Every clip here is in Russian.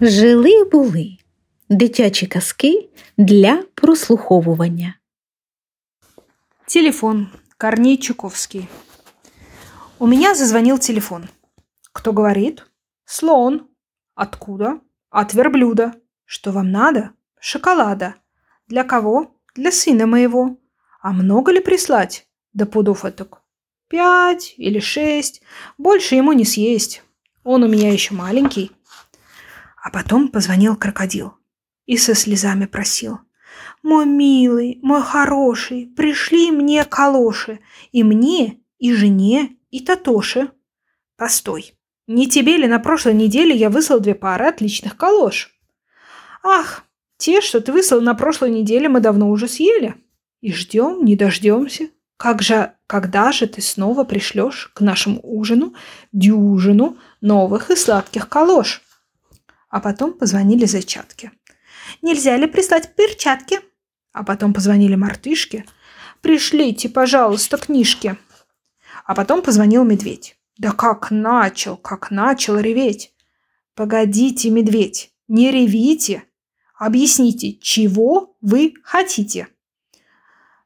Жили були дитячі казки для прослуховування. Телефон. Корней Чуковский. У меня зазвонил телефон. Кто говорит? Слон. Откуда? От верблюда. Что вам надо? Шоколада. Для кого? Для сына моего. А много ли прислать? Да пудов этак. Пять или шесть. Больше ему не съесть. Он у меня еще маленький. А потом позвонил крокодил и со слезами просил. «Мой милый, мой хороший, пришли мне калоши, и мне, и жене, и Татоше». «Постой, не тебе ли на прошлой неделе я выслал две пары отличных калош?» «Ах, те, что ты выслал на прошлой неделе, мы давно уже съели. И ждем, не дождемся. Как же, когда же ты снова пришлешь к нашему ужину дюжину новых и сладких калош?» А потом позвонили зайчатки. «Нельзя ли прислать перчатки?» А потом позвонили мартышки. «Пришлите, пожалуйста, книжки». А потом позвонил медведь. Да как начал, как начал реветь. Погодите, медведь, не ревите. Объясните, чего вы хотите.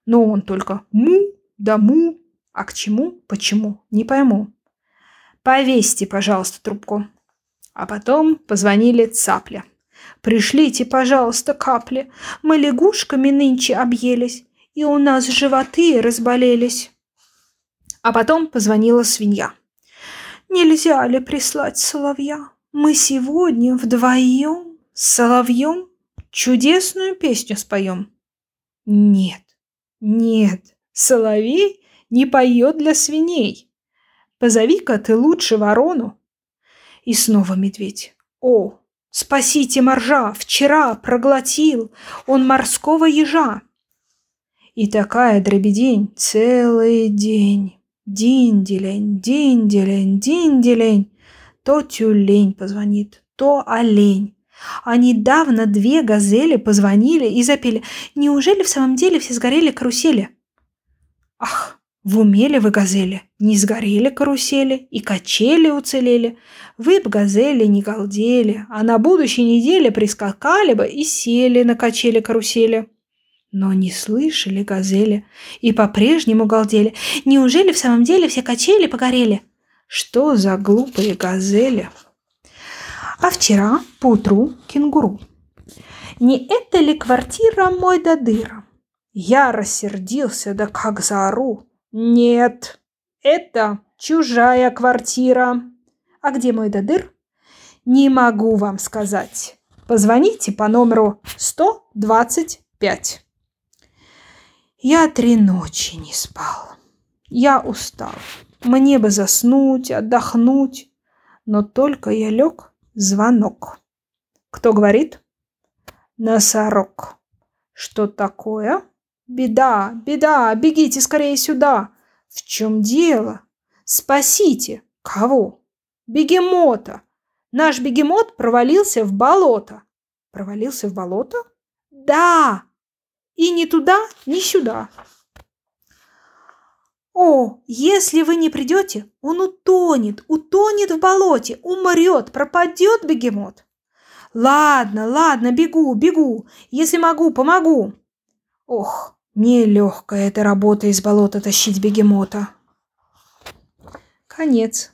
Но он только му да му, а к чему, почему, не пойму. Повесьте, пожалуйста, трубку. А потом позвонили цапля. Пришлите, пожалуйста, капли. Мы лягушками нынче объелись, и у нас животы разболелись. А потом позвонила свинья. Нельзя ли прислать соловья? Мы сегодня вдвоем с соловьем чудесную песню споем. Нет, нет, соловей не поет для свиней. Позови-ка ты лучше ворону. И снова медведь. О, спасите моржа, вчера проглотил он морского ежа. И такая дробедень целый день. Динделень, динделень, динделень. То тюлень позвонит, то олень. А недавно две газели позвонили и запели. Неужели в самом деле все сгорели карусели? Ах, в уме ли вы газели? Не сгорели карусели и качели уцелели. Вы б газели не галдели, а на будущей неделе прискакали бы и сели на качели карусели. Но не слышали газели и по-прежнему галдели. Неужели в самом деле все качели погорели? Что за глупые газели? А вчера поутру кенгуру. Не это ли квартира мой дадыра? Я рассердился, да как заору. Нет, это чужая квартира. А где мой дадыр? Не могу вам сказать. Позвоните по номеру 125. Я три ночи не спал. Я устал. Мне бы заснуть, отдохнуть. Но только я лег, звонок. Кто говорит? Носорог. Что такое? Беда, беда, бегите скорее сюда. В чем дело? Спасите. Кого? Бегемота. Наш бегемот провалился в болото. Провалился в болото? Да. И ни туда, ни сюда. О, если вы не придете, он утонет, утонет в болоте, умрет, пропадет бегемот. Ладно, ладно, бегу, бегу. Если могу, помогу. Ох, нелегкая эта работа из болота тащить бегемота. Конец.